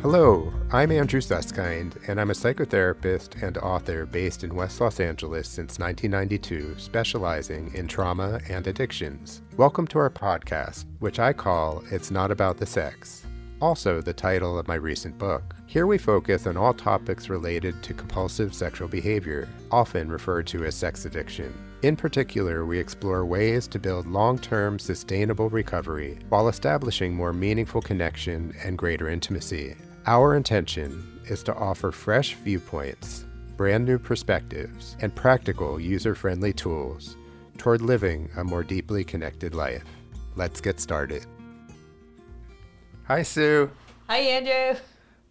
Hello, I'm Andrew Susskind, and I'm a psychotherapist and author based in West Los Angeles since 1992, specializing in trauma and addictions. Welcome to our podcast, which I call It's Not About the Sex, also the title of my recent book. Here we focus on all topics related to compulsive sexual behavior, often referred to as sex addiction. In particular, we explore ways to build long term sustainable recovery while establishing more meaningful connection and greater intimacy. Our intention is to offer fresh viewpoints, brand new perspectives, and practical user friendly tools toward living a more deeply connected life. Let's get started. Hi, Sue. Hi, Andrew.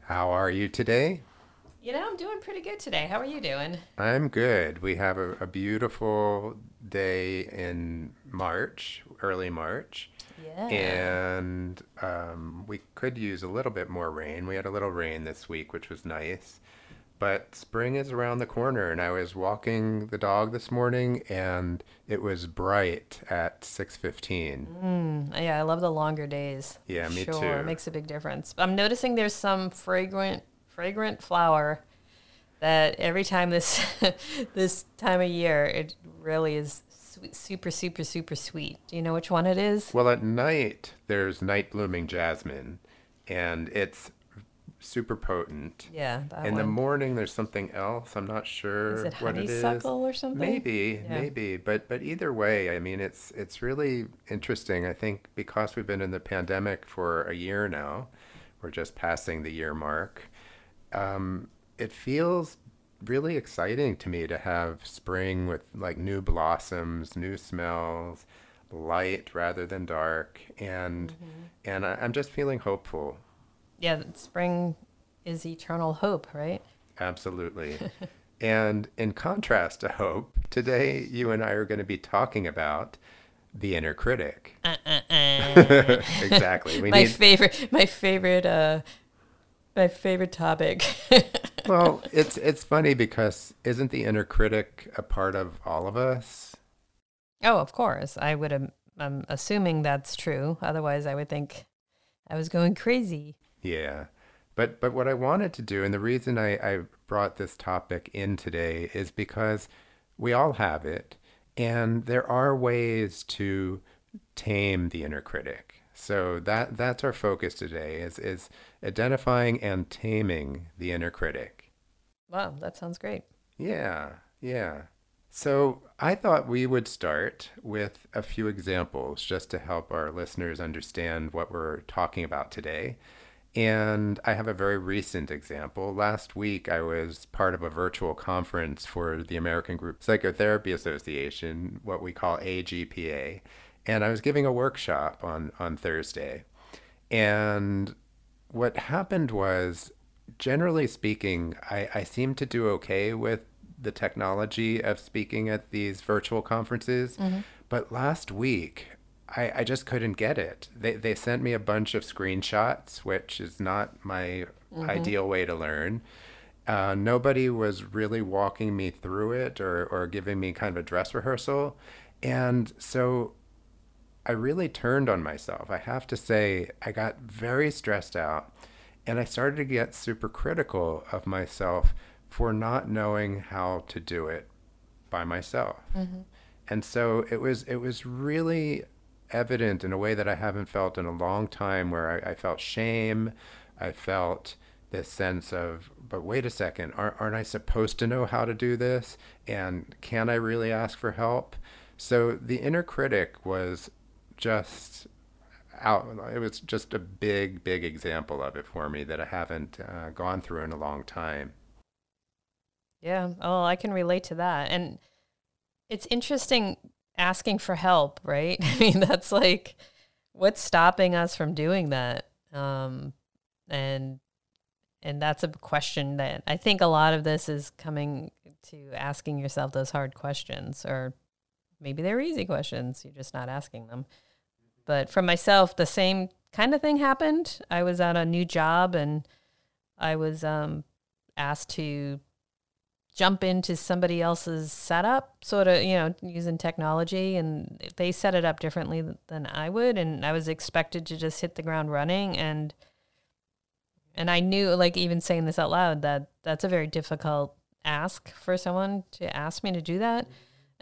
How are you today? You know, I'm doing pretty good today. How are you doing? I'm good. We have a, a beautiful day in March, early March. Yeah. And um, we could use a little bit more rain. We had a little rain this week, which was nice. But spring is around the corner, and I was walking the dog this morning, and it was bright at six fifteen. Mm, yeah, I love the longer days. Yeah, me sure, too. It makes a big difference. I'm noticing there's some fragrant, fragrant flower that every time this this time of year, it really is super, super, super sweet. Do you know which one it is? Well, at night there's night blooming jasmine, and it's super potent. Yeah, that In the morning, there's something else. I'm not sure Is it what it is. honeysuckle or something? Maybe, Yeah. maybe, but but either way, I mean, it's it's really interesting. I think because we've been in the pandemic for a year now, we're just passing the year mark. Um, it feels really exciting to me to have spring with like new blossoms, new smells, light rather than dark, and Mm-hmm. and I, I'm just feeling hopeful. Yeah, spring is eternal hope, right? Absolutely. and in contrast to hope, today you and I are going to be talking about the inner critic. exactly. We my need favorite, my favorite, uh, my favorite topic. Well, it's it's funny because isn't the inner critic a part of all of us? Oh, of course. I would. am- I'm assuming that's true. Otherwise, I would think I was going crazy. Yeah. But but what I wanted to do and the reason I, I brought this topic in today is because we all have it and there are ways to tame the inner critic. So that that's our focus today is is identifying and taming the inner critic. Wow, that sounds great. Yeah, yeah. So I thought we would start with a few examples just to help our listeners understand what we're talking about today. And I have a very recent example. Last week, I was part of a virtual conference for the American Group Psychotherapy Association, what we call AGPA. And I was giving a workshop on, on Thursday. And what happened was, generally speaking, I, I seem to do okay with the technology of speaking at these virtual conferences. But last week, I, I just couldn't get it. They, they sent me a bunch of screenshots, which is not my ideal way to learn. Uh, nobody was really walking me through it or, or giving me kind of a dress rehearsal. And so I really turned on myself. I have to say, I got very stressed out and I started to get super critical of myself for not knowing how to do it by myself. Mm-hmm. And so it was it was really evident in a way that I haven't felt in a long time where I, I felt shame. I felt this sense of, but wait a second, aren't, aren't I supposed to know how to do this? And can I really ask for help? So the inner critic was just out. It was just a big, big example of it for me that I haven't uh, gone through in a long time. Yeah. Oh, I can relate to that. And it's interesting asking for help, right? I mean, that's like what's stopping us from doing that? Um, and and that's a question that I think a lot of this is coming to asking yourself those hard questions, or maybe they're easy questions. You're just not asking them. But for myself, the same kind of thing happened. I was at a new job and I was um, asked to jump into somebody else's setup, sort of, you know, using technology, and they set it up differently than I would, and I was expected to just hit the ground running, and and I knew, like, even saying this out loud, that that's a very difficult ask for someone to ask me to do that.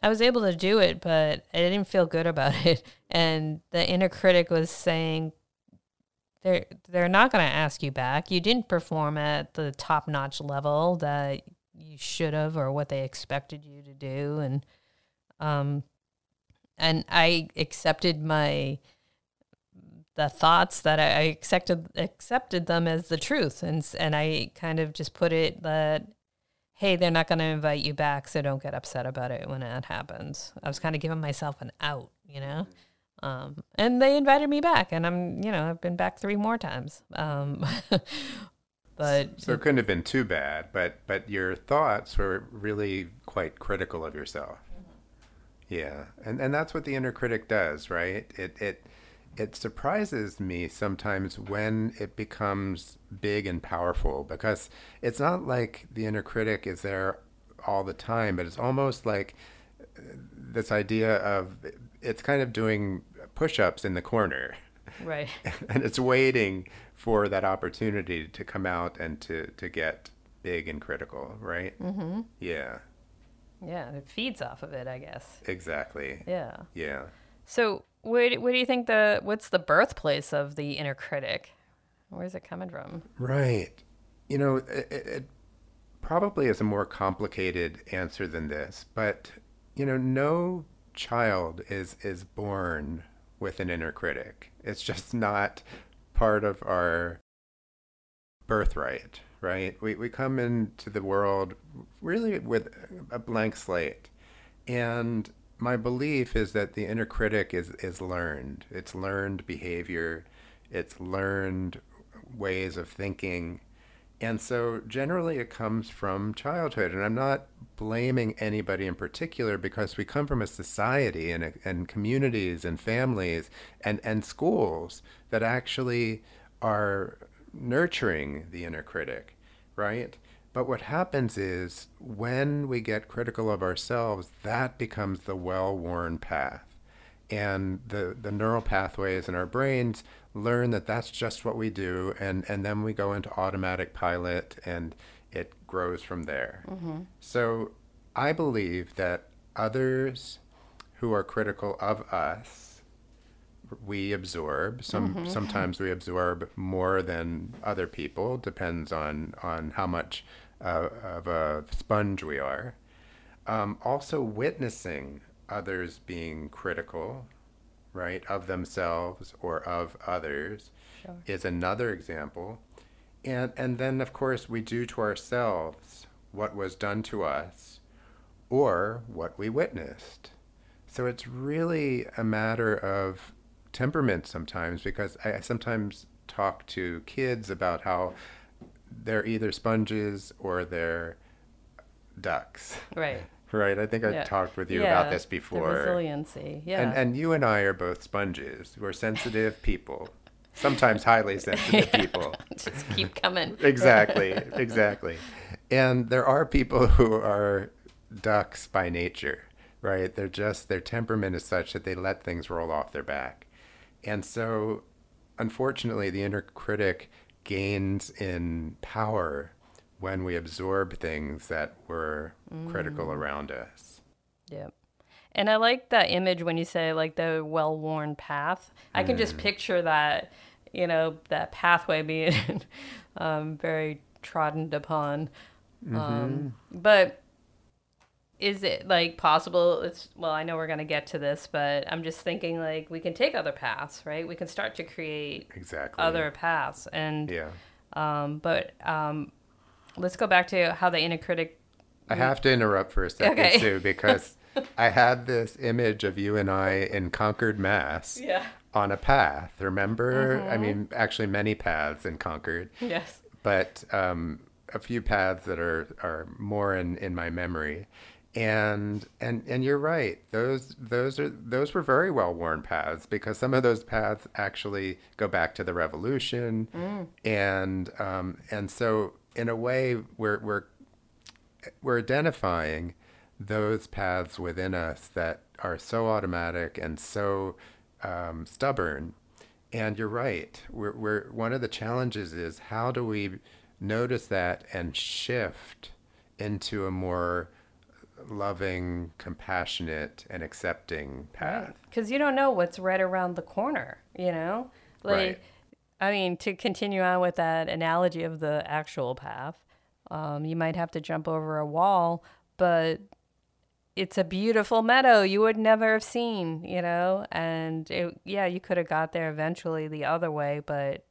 I was able to do it, but I didn't feel good about it. And the inner critic was saying, they're they're not going to ask you back. You didn't perform at the top notch level that you should have, or what they expected you to do, and um, and I accepted my the thoughts that I, accepted accepted them as the truth, and and I kind of just put it that hey, they're not going to invite you back, so don't get upset about it when that happens. I was kind of giving myself an out, you know. Um, and they invited me back, and I'm, you know, I've been back three more times. Um, but so it couldn't have been too bad. But but your thoughts were really quite critical of yourself. Yeah, and and that's what the inner critic does, right? It it it surprises me sometimes when it becomes big and powerful because it's not like the inner critic is there all the time, but it's almost like uh, this idea of it's kind of doing push-ups in the corner. Right. And it's waiting for that opportunity to come out and to to get big and critical right? Mm-hmm. yeah. Yeah it feeds off of it i guess. Exactly. Yeah. Yeah. So where do you think the what's the birthplace of the inner critic where's it coming from right you know it, it probably is a more complicated answer than this but you know no child is is born with an inner critic. It's just not part of our birthright, right? We we come into the world really with a blank slate. And my belief is that the inner critic is is learned. It's learned behavior, it's learned ways of thinking. And so generally it comes from childhood. And I'm not blaming anybody in particular because we come from a society and, and communities and families and, and schools that actually are nurturing the inner critic, right? But what happens is when we get critical of ourselves, that becomes the well worn path. And the, the neural pathways in our brains learn that that's just what we do. And, and then we go into automatic pilot and it grows from there. Mm-hmm. So I believe that others who are critical of us, we absorb. Some mm-hmm. sometimes we absorb more than other people. Depends on on how much uh, of a sponge we are. Um, also, witnessing others being critical, right, of themselves or of others, sure. is another example. And and then of course we do to ourselves what was done to us or what we witnessed. So it's really a matter of temperament sometimes because I sometimes talk to kids about how they're either sponges or they're ducks. Right. right. I think I yeah. talked with you yeah, about this before. Resiliency. Yeah. And and you and I are both sponges. We're sensitive people. Sometimes highly sensitive people. Just keep coming. exactly. Exactly. And there are people who are ducks by nature, right? They're just, their temperament is such that they let things roll off their back. And so, unfortunately, the inner critic gains in power when we absorb things that were mm. critical around us. Yep. And I like that image when you say like the well worn path. I can mm. just picture that, you know, that pathway being um, very trodden upon. Mm-hmm. Um, but is it like possible? It's well i know we're going to get to this but i'm just thinking like we can take other paths right? We can start to create exactly. other paths. And yeah. um but um let's go back to how the inner critic i have to interrupt for a second okay. too because i had this image of you and i in concord mass. Yeah. On a path remember? Mm-hmm. i mean actually many paths in concord. Yes. But um a few paths that are are more in in my memory and and and you're right those those are those were very well worn paths because some of those paths actually go back to the revolution mm. and um, and so in a way we're we're we're identifying those paths within us that are so automatic and so um, stubborn And you're right. We're, we're one of the challenges is how do we notice that and shift into a more loving, compassionate, and accepting path. Because you don't know what's right around the corner, you know? Like, Right. I mean, to continue on with that analogy of the actual path, um, you might have to jump over a wall, but it's a beautiful meadow you would never have seen, you know? And it, yeah, you could have got there eventually the other way, but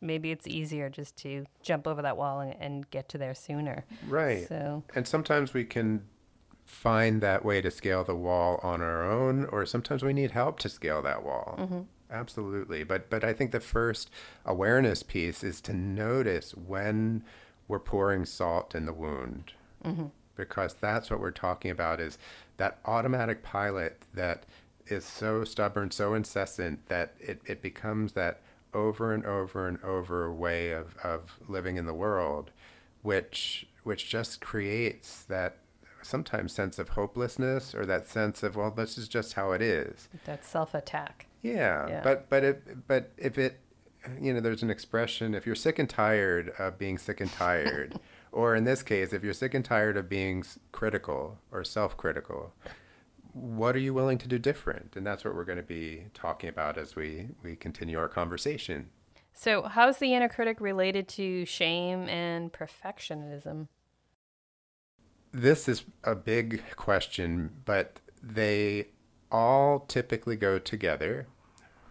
maybe it's easier just to jump over that wall and, and get to there sooner. Right. So, And sometimes we can find that way to scale the wall on our own, or sometimes we need help to scale that wall. Mm-hmm. Absolutely. But but I think the first awareness piece is to notice when we're pouring salt in the wound. Mm-hmm. Because that's what we're talking about is that automatic pilot that is so stubborn, so incessant that it, it becomes that over and over and over way of, of living in the world, which which just creates that sometimes sense of hopelessness or that sense of well this is just how it is that self attack. yeah, Yeah. but but if but if it, you know, there's an expression: if you're sick and tired of being sick and tired, or in this case, if you're sick and tired of being critical or self-critical, what are you willing to do different? And that's what we're going to be talking about as we we continue our conversation. So, how's the inner critic related to shame and perfectionism? This is a big question, but they all typically go together.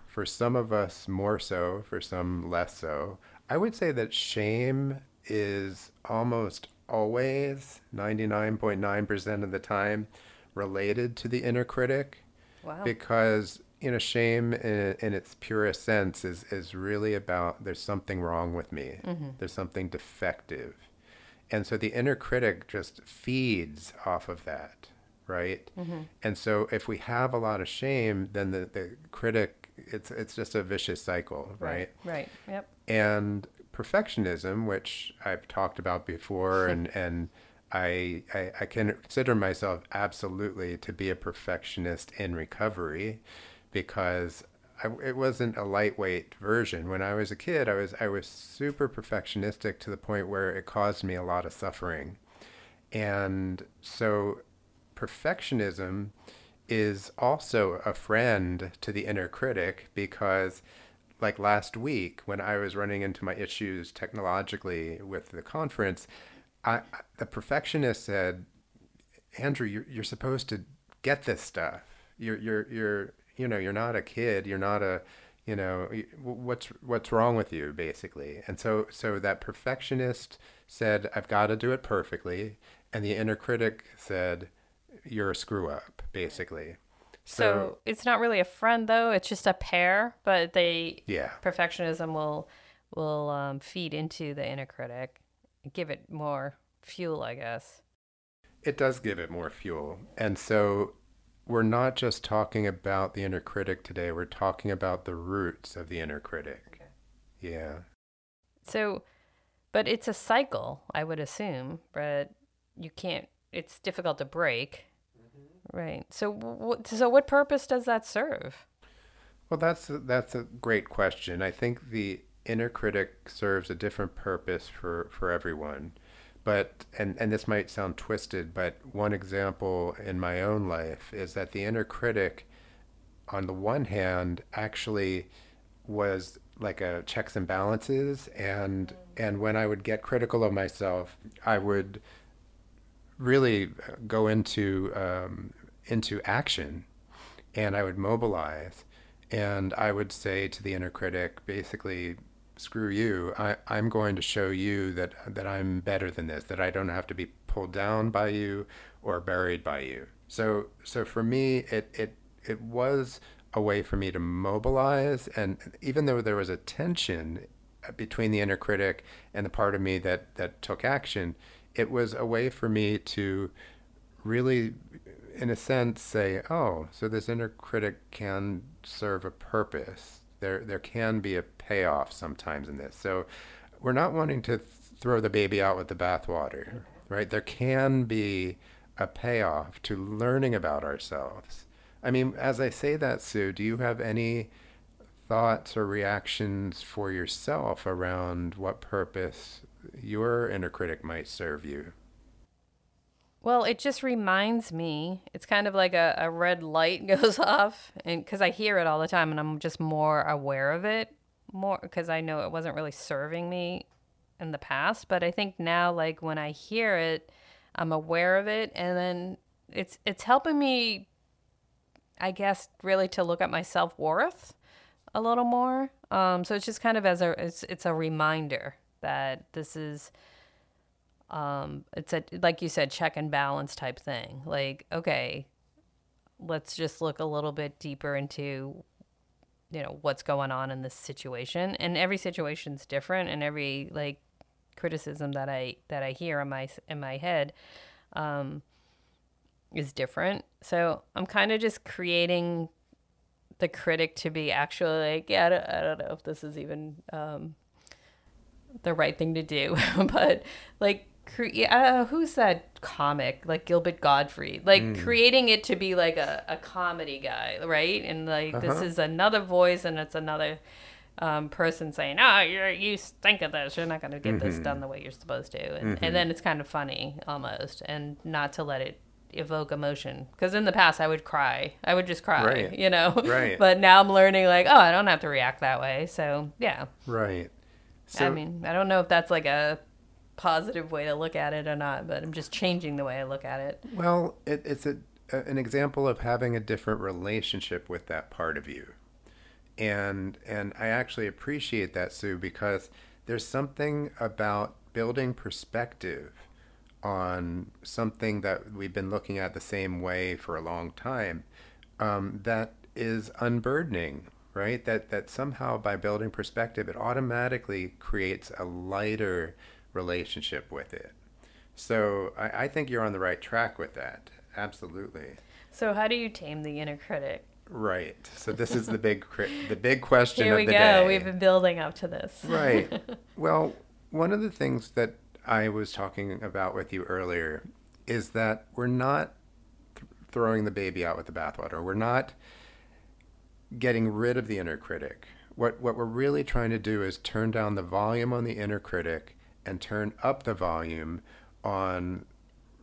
For some of us, more so, for some, less so. I would say that shame is almost always, 99.9% of the time, related to the inner critic Wow. because you know shame in, in its purest sense is is really about there's something wrong with me mm-hmm. there's something defective and so the inner critic just feeds off of that right mm-hmm. and so if we have a lot of shame then the, the critic it's it's just a vicious cycle right Right. Yep. and perfectionism, which I've talked about before, and and I, I I consider myself absolutely to be a perfectionist in recovery, because I, it wasn't a lightweight version. When I was a kid, I was I was super perfectionistic to the point where it caused me a lot of suffering, and so perfectionism is also a friend to the inner critic because like last week when I was running into my issues technologically with the conference, I, the perfectionist said, Andrew, you're, you're supposed to get this stuff. You're, you're, you're, you know, you're not a kid. You're not a, you know, what's, what's wrong with you basically. And so, so that perfectionist said, I've got to do it perfectly. And the inner critic said, you're a screw up basically. So, it's not really a friend though; it's just a pair. But they yeah. perfectionism will will um, feed into the inner critic, give it more fuel, I guess. It does give it more fuel. And so we're not just talking about the inner critic today, we're talking about the roots of the inner critic. Yeah. So, but it's a cycle, I would assume. But you can't. It's difficult to break. Mm-hmm. Right. So, what? So, what purpose does that serve? Well, that's a, that's a great question. I think the inner critic serves a different purpose for, for everyone. But and, and this might sound twisted, but one example in my own life is that the inner critic on the one hand actually was like a checks and balances and and when I would get critical of myself, I would really go into um, into action and I would mobilize and I would say to the inner critic basically screw you I, I'm going to show you that that I'm better than this that I don't have to be pulled down by you or buried by you. So so for me it it it was a way for me to mobilize and even though there was a tension between the inner critic and the part of me that that took action it was a way for me to really in a sense say oh so this inner critic can serve a purpose there there can be a payoff sometimes in this so we're not wanting to th- throw the baby out with the bathwater right there can be a payoff to learning about ourselves i mean as i say that sue do you have any thoughts or reactions for yourself around what purpose your inner critic might serve you? Well, it just reminds me. It's kind of like a, a red light goes off, and because I hear it all the time, and I'm just more aware of it, more because I know it wasn't really serving me in the past. But I think now, like when I hear it, I'm aware of it, and then it's it's helping me, I guess, really to look at my self worth a little more. Um, so it's just kind of as a it's it's a reminder that this is um it's a like you said check and balance type thing. Like okay let's just look a little bit deeper into you know what's going on in this situation. And every situation's different and every like criticism that i that i hear in my in my head um is different. So i'm kind of just creating the critic to be actually like yeah i don't, I don't know if this is even um the right thing to do. But like cre- uh, who's that comic like Gilbert Gottfried like Mm. creating it to be like a, a comedy guy right and like this Uh-huh. is another voice and it's another um, person saying oh you're you stink of this you're not going to get this Mm-hmm. done the way you're supposed to and, and then it's kind of funny almost and not to let it evoke emotion because in the past I would cry I would just cry Right. you know Right. but now I'm learning like oh I don't have to react that way so yeah Right. so, I mean, I don't know if that's like a positive way to look at it or not, but I'm just changing the way I look at it. Well, it, it's a, an example of having a different relationship with that part of you. And and I actually appreciate that, Sue, because there's something about building perspective on something that we've been looking at the same way for a long time um, that is unburdening, right? That that somehow by building perspective, it automatically creates a lighter relationship with it. So I, I think you're on the right track with that. Absolutely. So, how do you tame the inner critic? Right. So this is the big the big question Here of we the go. day. We've been building up to this. Right. well, one of the things that I was talking about with you earlier is that we're not th- throwing the baby out with the bathwater. We're not getting rid of the inner critic. What what we're really trying to do is turn down the volume on the inner critic and turn up the volume on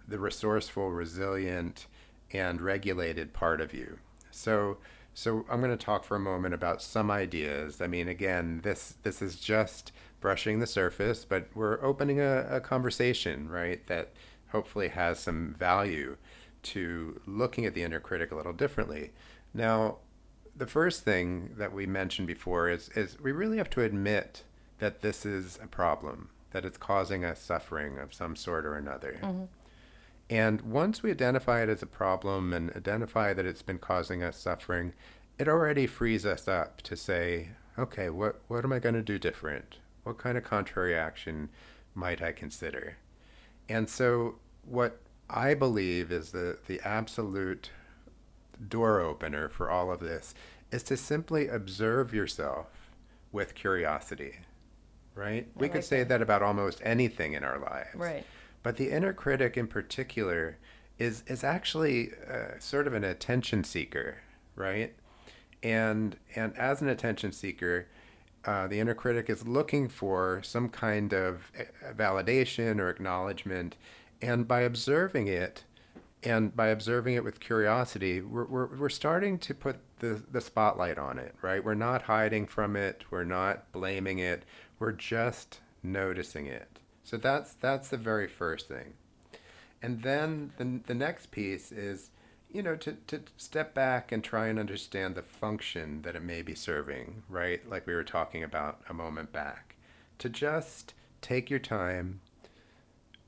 the resourceful, resilient, and regulated part of you. So so I'm going to talk for a moment about some ideas. I mean, again, this this is just brushing the surface, but we're opening a, a conversation, right? That hopefully has some value to looking at the inner critic a little differently. Now, the first thing that we mentioned before is is we really have to admit that this is a problem, that it's causing us suffering of some sort or another. Mm-hmm. And once we identify it as a problem and identify that it's been causing us suffering, it already frees us up to say, okay, what, what am I going to do different? What kind of contrary action might I consider? And so, what I believe is the, the absolute door opener for all of this is to simply observe yourself with curiosity, right? we could say that. that about almost anything in our lives. Right. But the inner critic in particular is is actually uh, sort of an attention seeker, right? And and as an attention seeker, uh, the inner critic is looking for some kind of uh, validation or acknowledgement, and by observing it, and by observing it with curiosity, we're, we're, we're starting to put the, the spotlight on it, right? We're not hiding from it. We're not blaming it. We're just noticing it. So that's, that's the very first thing. And then the, the next piece is, you know, to, to step back and try and understand the function that it may be serving, right? Like we were talking about a moment back. To just take your time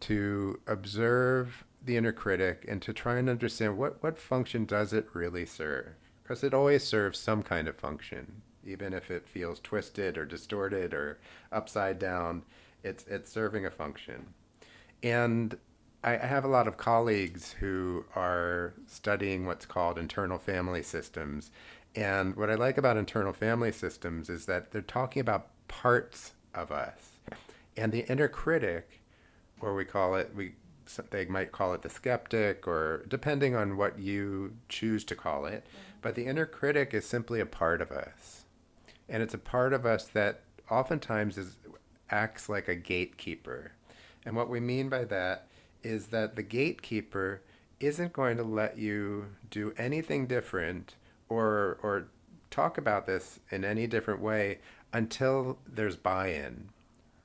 to observe the inner critic and to try and understand what, what function does it really serve because it always serves some kind of function even if it feels twisted or distorted or upside down it's it's serving a function and I have a lot of colleagues who are studying what's called internal family systems. And what I like about internal family systems is that they're talking about parts of us. And the inner critic, or we call it, we they might call it the skeptic, or depending on what you choose to call it, but the inner critic is simply a part of us. And it's a part of us that oftentimes is acts like a gatekeeper. And what we mean by that is that the gatekeeper isn't going to let you do anything different or or talk about this in any different way until there's buy-in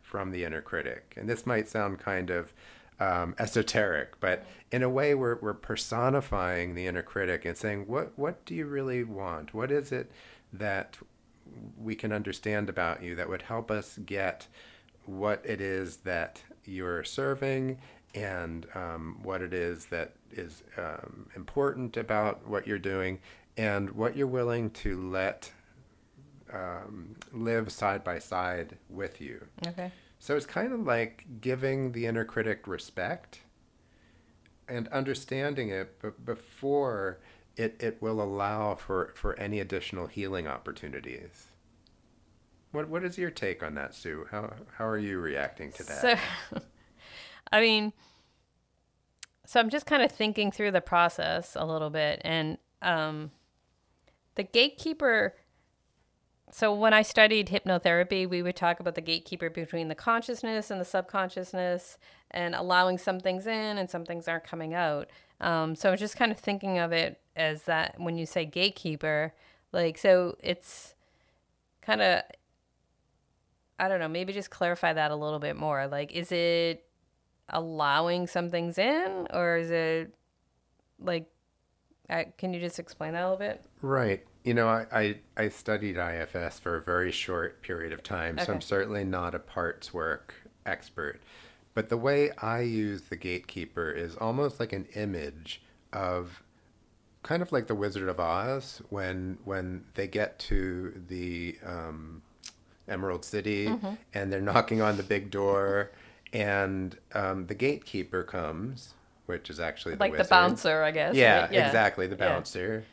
from the inner critic. And this might sound kind of um, esoteric, but in a way, we're, we're personifying the inner critic and saying, what, what do you really want? What is it that we can understand about you that would help us get what it is that you're serving and um, what it is that is um, important about what you're doing and what you're willing to let um, live side by side with you. Okay. So it's kind of like giving the inner critic respect and understanding it but before it, it will allow for, for any additional healing opportunities. What what is your take on that, Sue? How how are you reacting to that? So, I mean, so I'm just kind of thinking through the process a little bit, and um, the gatekeeper. So when I studied hypnotherapy, we would talk about the gatekeeper between the consciousness and the subconsciousness, and allowing some things in and some things aren't coming out. Um, so I'm just kind of thinking of it as that when you say gatekeeper, like so it's kind of I don't know, maybe just clarify that a little bit more. Like, is it allowing some things in, or is it like, I, can you just explain that a little bit? Right. You know, I, I, I studied IFS for a very short period of time, okay. so I'm certainly not a parts work expert. But the way I use the gatekeeper is almost like an image of kind of like the Wizard of Oz when when they get to the um, Emerald City, mm-hmm. and they're knocking on the big door, and um, the gatekeeper comes, which is actually the like wizard. the bouncer, I guess. Yeah, right? yeah. exactly, the bouncer,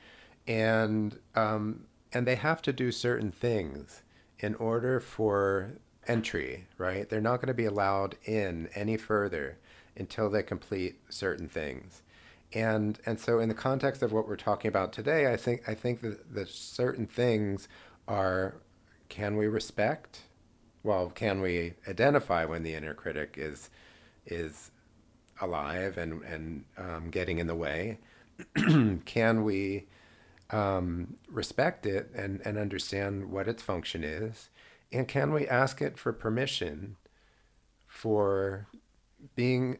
yeah. and um, and they have to do certain things in order for entry. Right, they're not going to be allowed in any further until they complete certain things. And and so in the context of what we're talking about today, I think I think that the certain things are can we respect? Well, can we identify when the inner critic is is alive and and um, getting in the way? can we um, respect it and and understand what its function is? And can we ask it for permission for being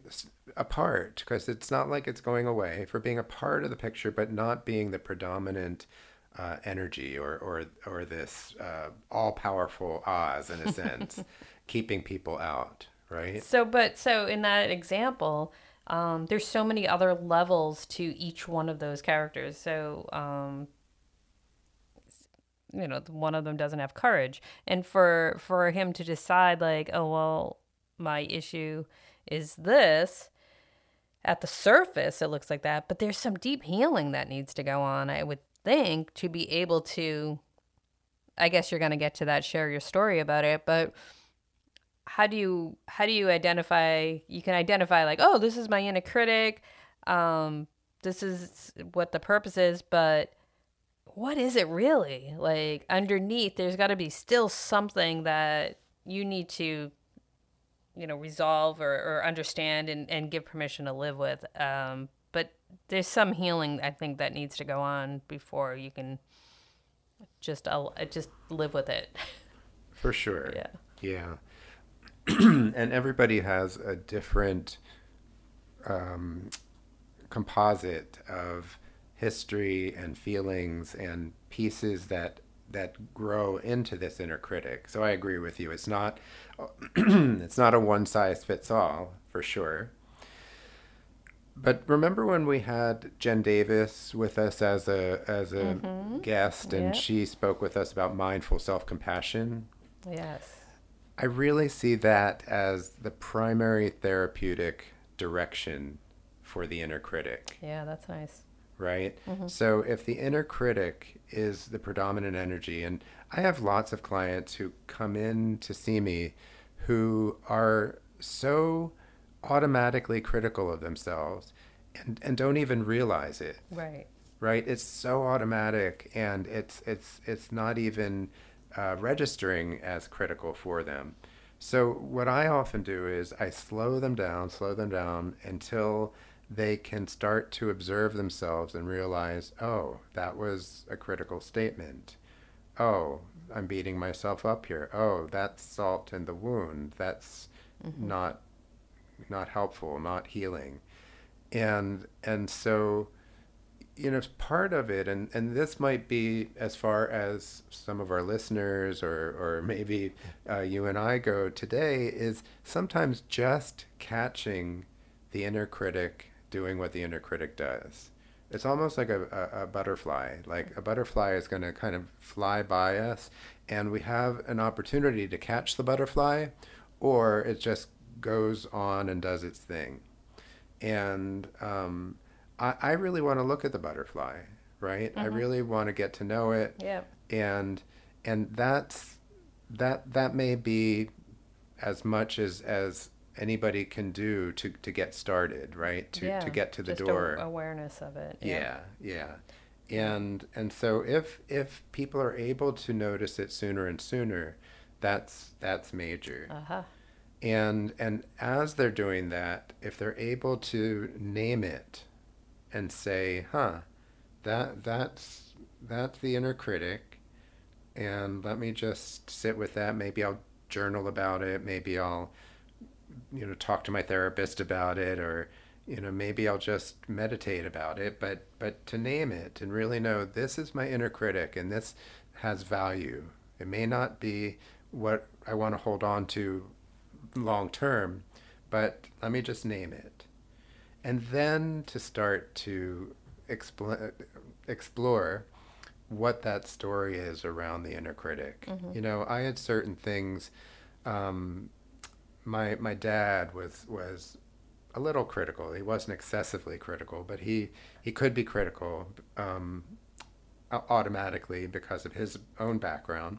a part? Because it's not like it's going away. For being a part of the picture, but not being the predominant uh, energy or or or this uh, all powerful Oz in a sense, keeping people out, right? So, but so in that example, um, there's so many other levels to each one of those characters. So, um, you know, one of them doesn't have courage, and for for him to decide like, oh well, my issue is this at the surface it looks like that but there's some deep healing that needs to go on i would think to be able to I guess you're going to get to that share your story about it, but how do you how do you identify you can identify like, "Oh, this is my inner critic. Um this is what the purpose is, but what is it really? Like underneath there's got to be still something that you need to you know resolve or, or understand and, and give permission to live with um, but there's some healing I think that needs to go on before you can just uh, just live with it. For sure. Yeah. Yeah. and everybody has a different um, composite of history and feelings and pieces that that grow into this inner critic. So I agree with you. It's not it's not a one size fits all for sure. But remember when we had Jen Davis with us as a as a mm-hmm. guest, and yep. she spoke with us about mindful self compassion. Yes, I really see that as the primary therapeutic direction for the inner critic. Yeah, that's nice. Right. Mm-hmm. So if the inner critic is the predominant energy, and I have lots of clients who come in to see me who are so automatically critical of themselves and, and don't even realize it. Right. Right? It's so automatic and it's it's it's not even uh, registering as critical for them. So, what I often do is I slow them down, slow them down until they can start to observe themselves and realize, oh, that was a critical statement. Oh, I'm beating myself up here. Oh, that's salt in the wound. That's mm-hmm. not not helpful, not healing. And and so you know, part of it, and, and this might be as far as some of our listeners or, or maybe uh, you and I go today, is sometimes just catching the inner critic doing what the inner critic does. It's almost like a, a, a butterfly. Like a butterfly is going to kind of fly by us, and we have an opportunity to catch the butterfly, or it just goes on and does its thing. And um, I, I really want to look at the butterfly, right? Mm-hmm. I really want to get to know it. Yeah. And and that's that that may be as much as as anybody can do to to get started, right? To yeah, to get to the just door. awareness of it. Yeah. yeah, yeah. And and so if if people are able to notice it sooner and sooner, that's that's major. Uh-huh. And and as they're doing that, if they're able to name it, and say, huh, that that's that's the inner critic, and let me just sit with that. Maybe I'll journal about it. Maybe I'll, you know, talk to my therapist about it, or you know, maybe I'll just meditate about it. But but to name it and really know this is my inner critic, and this has value. It may not be what I want to hold on to long term, but let me just name it and then to start to expl- explore what that story is around the inner critic. Mm-hmm. You know, I had certain things. Um, my my dad was was a little critical. He wasn't excessively critical, but he he could be critical um, automatically because of his own background.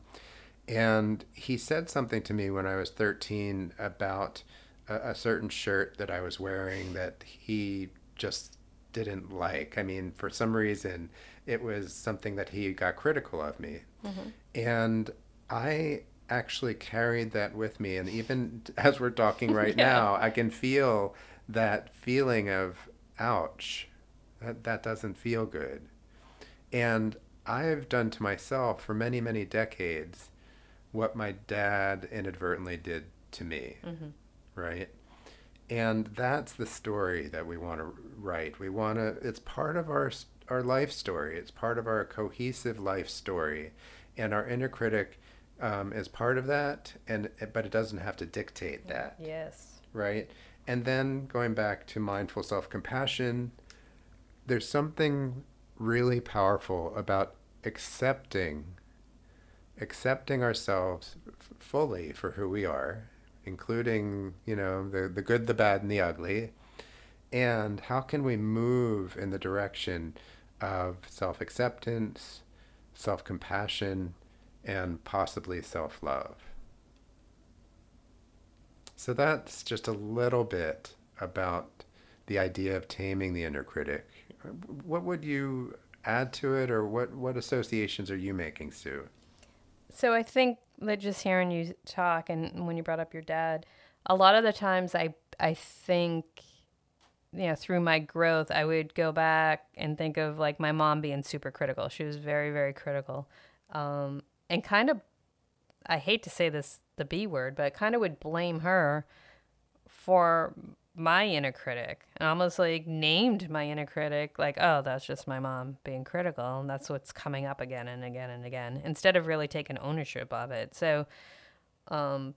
And he said something to me when I was 13 about a, a certain shirt that I was wearing that he just didn't like. I mean, for some reason, it was something that he got critical of me. Mm-hmm. And I actually carried that with me. And even as we're talking right yeah. now, I can feel that feeling of, ouch, that, that doesn't feel good. And I've done to myself for many, many decades what my dad inadvertently did to me. Mm-hmm right? And that's the story that we want to write. We want to, it's part of our, our life story, it's part of our cohesive life story. And our inner critic um, is part of that, and but it doesn't have to dictate that. Yes. Right? And then going back to mindful self compassion, there's something really powerful about accepting accepting ourselves f- fully for who we are including, you know, the, the good, the bad, and the ugly. And how can we move in the direction of self acceptance, self compassion, and possibly self love? So that's just a little bit about the idea of taming the inner critic. What would you add to it, or what, what associations are you making, Sue? So I think that just hearing you talk and when you brought up your dad, a lot of the times I I think you know through my growth I would go back and think of like my mom being super critical. She was very very critical, um, and kind of I hate to say this the B word, but kind of would blame her for my inner critic. And almost like named my inner critic like oh that's just my mom being critical and that's what's coming up again and again and again instead of really taking ownership of it. So um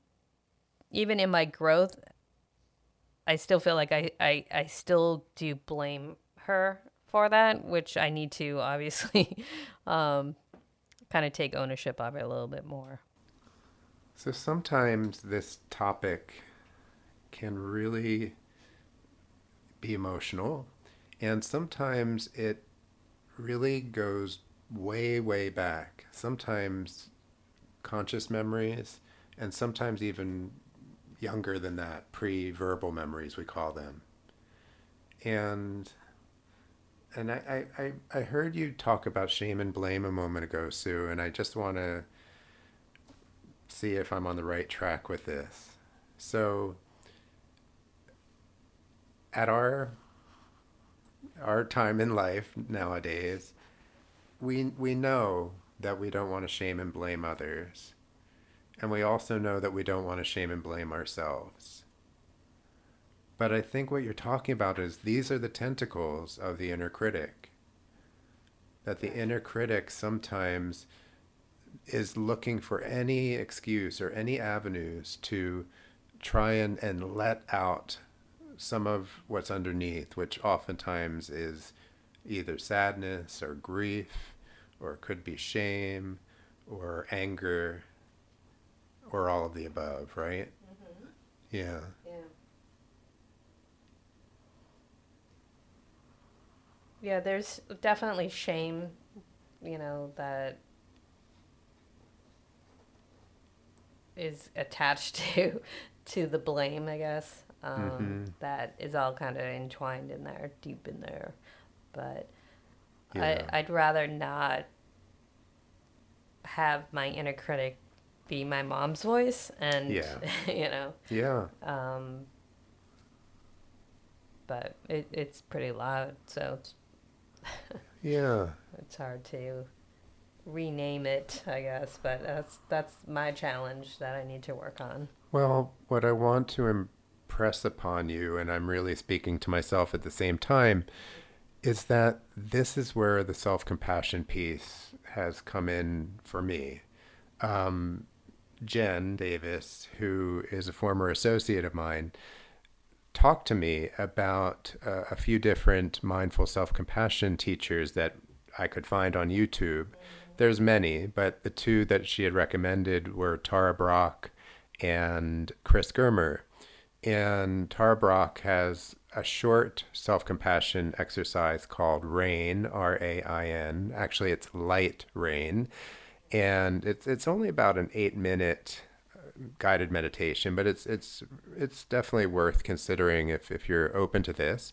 even in my growth i still feel like i i, I still do blame her for that which i need to obviously um kind of take ownership of it a little bit more so sometimes this topic can really be emotional. And sometimes it really goes way, way back. Sometimes conscious memories, and sometimes even younger than that, pre verbal memories, we call them. And and I, I, I heard you talk about shame and blame a moment ago, Sue, and I just want to see if I'm on the right track with this. So, at our our time in life nowadays, we we know that we don't want to shame and blame others. And we also know that we don't want to shame and blame ourselves. But I think what you're talking about is these are the tentacles of the inner critic. That the inner critic sometimes is looking for any excuse or any avenues to try and, and let out some of what's underneath, which oftentimes is either sadness or grief, or it could be shame or anger or all of the above, right? Mm-hmm. Yeah. Yeah. There's definitely shame, you know, that is attached to to the blame, I guess. Um, mm-hmm. that is all kind of entwined in there, deep in there. But yeah. I, I'd rather not have my inner critic be my mom's voice, and yeah. you know, yeah. Um, but it, it's pretty loud, so it's yeah, it's hard to rename it, I guess. But that's that's my challenge that I need to work on. Well, what I want to impress upon you, and I'm really speaking to myself at the same time, is that this is where the self compassion piece has come in for me. Um, Jen Davis, who is a former associate of mine, talked to me about uh, a few different mindful self compassion teachers that I could find on YouTube. There's many, but the two that she had recommended were Tara Brach and Chris Germer. And Tara Brach has a short self compassion exercise called RAIN, R A I N. Actually, it's light rain. And it's, it's only about an eight minute guided meditation, but it's, it's, it's definitely worth considering if, if you're open to this.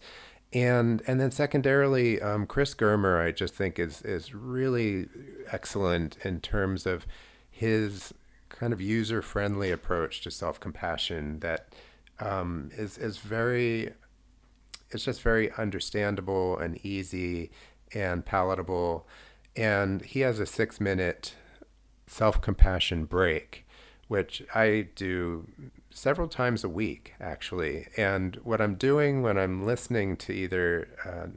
And and then secondarily, um, Chris Germer, I just think is is really excellent in terms of his kind of user friendly approach to self compassion that um, is is very it's just very understandable and easy and palatable. And he has a six minute self compassion break, which I do several times a week, actually. And what I'm doing when I'm listening to either uh,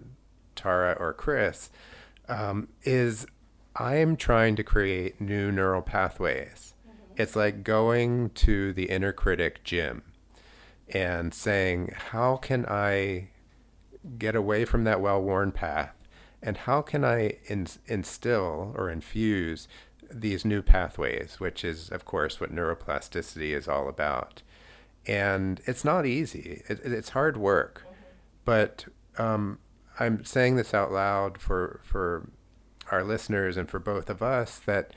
Tara or Chris um, is I'm trying to create new neural pathways. Mm-hmm. It's like going to the inner critic gym and saying, How can I get away from that well worn path? And how can I in- instill or infuse these new pathways, which is, of course, what neuroplasticity is all about. And it's not easy, it, it's hard work. Mm-hmm. But um, I'm saying this out loud for, for our listeners and for both of us that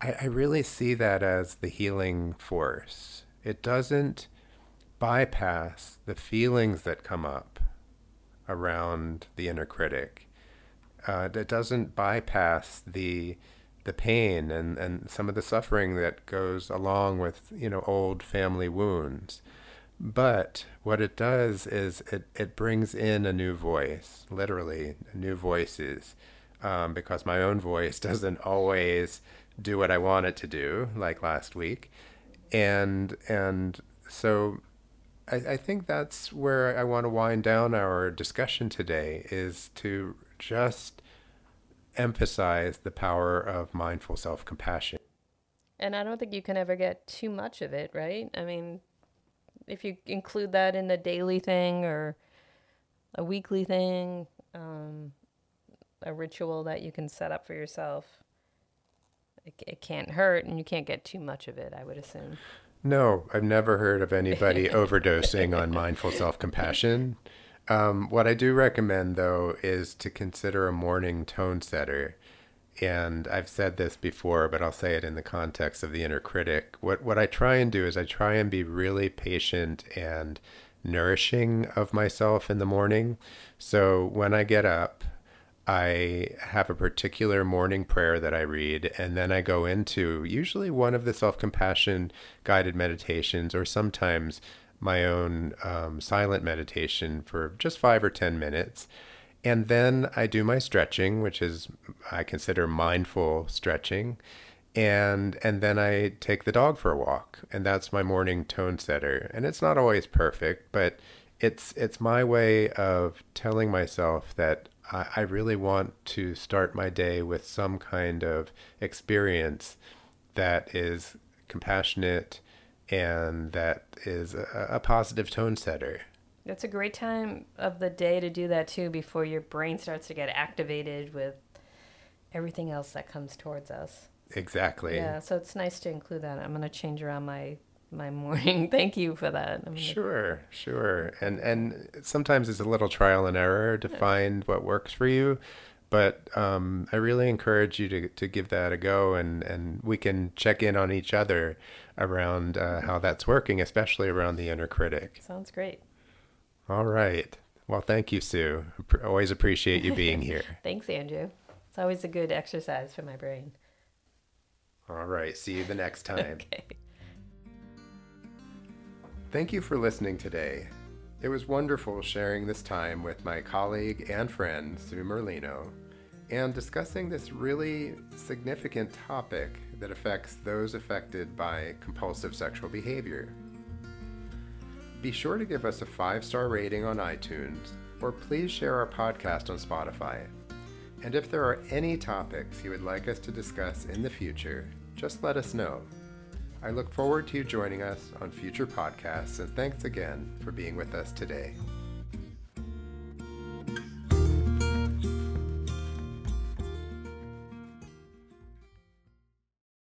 I, I really see that as the healing force. It doesn't bypass the feelings that come up around the inner critic. Uh, it doesn't bypass the the pain and, and some of the suffering that goes along with you know old family wounds. But what it does is it, it brings in a new voice literally new voices um, because my own voice doesn't always do what i want it to do like last week. And and so I, I think that's where i want to wind down our discussion today is to just emphasize the power of mindful self compassion. And I don't think you can ever get too much of it, right? I mean, if you include that in a daily thing or a weekly thing, um, a ritual that you can set up for yourself, it, it can't hurt and you can't get too much of it, I would assume. No, I've never heard of anybody overdosing on mindful self compassion. Um, what I do recommend, though, is to consider a morning tone setter. And I've said this before, but I'll say it in the context of the inner critic. What what I try and do is I try and be really patient and nourishing of myself in the morning. So when I get up, I have a particular morning prayer that I read, and then I go into usually one of the self compassion guided meditations, or sometimes my own um, silent meditation for just five or 10 minutes. And then I do my stretching, which is I consider mindful stretching. And and then I take the dog for a walk, and that's my morning tone setter. And it's not always perfect, but it's it's my way of telling myself that I, I really want to start my day with some kind of experience that is compassionate and that is a, a positive tone setter. It's a great time of the day to do that too before your brain starts to get activated with everything else that comes towards us. Exactly. Yeah, so it's nice to include that. I'm going to change around my my morning. Thank you for that. I mean, sure, sure. And and sometimes it's a little trial and error to find what works for you. But um, I really encourage you to, to give that a go, and, and we can check in on each other around uh, how that's working, especially around the inner critic. Sounds great. All right. Well, thank you, Sue. Always appreciate you being here. Thanks, Andrew. It's always a good exercise for my brain. All right. See you the next time. okay. Thank you for listening today. It was wonderful sharing this time with my colleague and friend, Sue Merlino, and discussing this really significant topic that affects those affected by compulsive sexual behavior. Be sure to give us a five star rating on iTunes, or please share our podcast on Spotify. And if there are any topics you would like us to discuss in the future, just let us know. I look forward to you joining us on future podcasts, and thanks again for being with us today.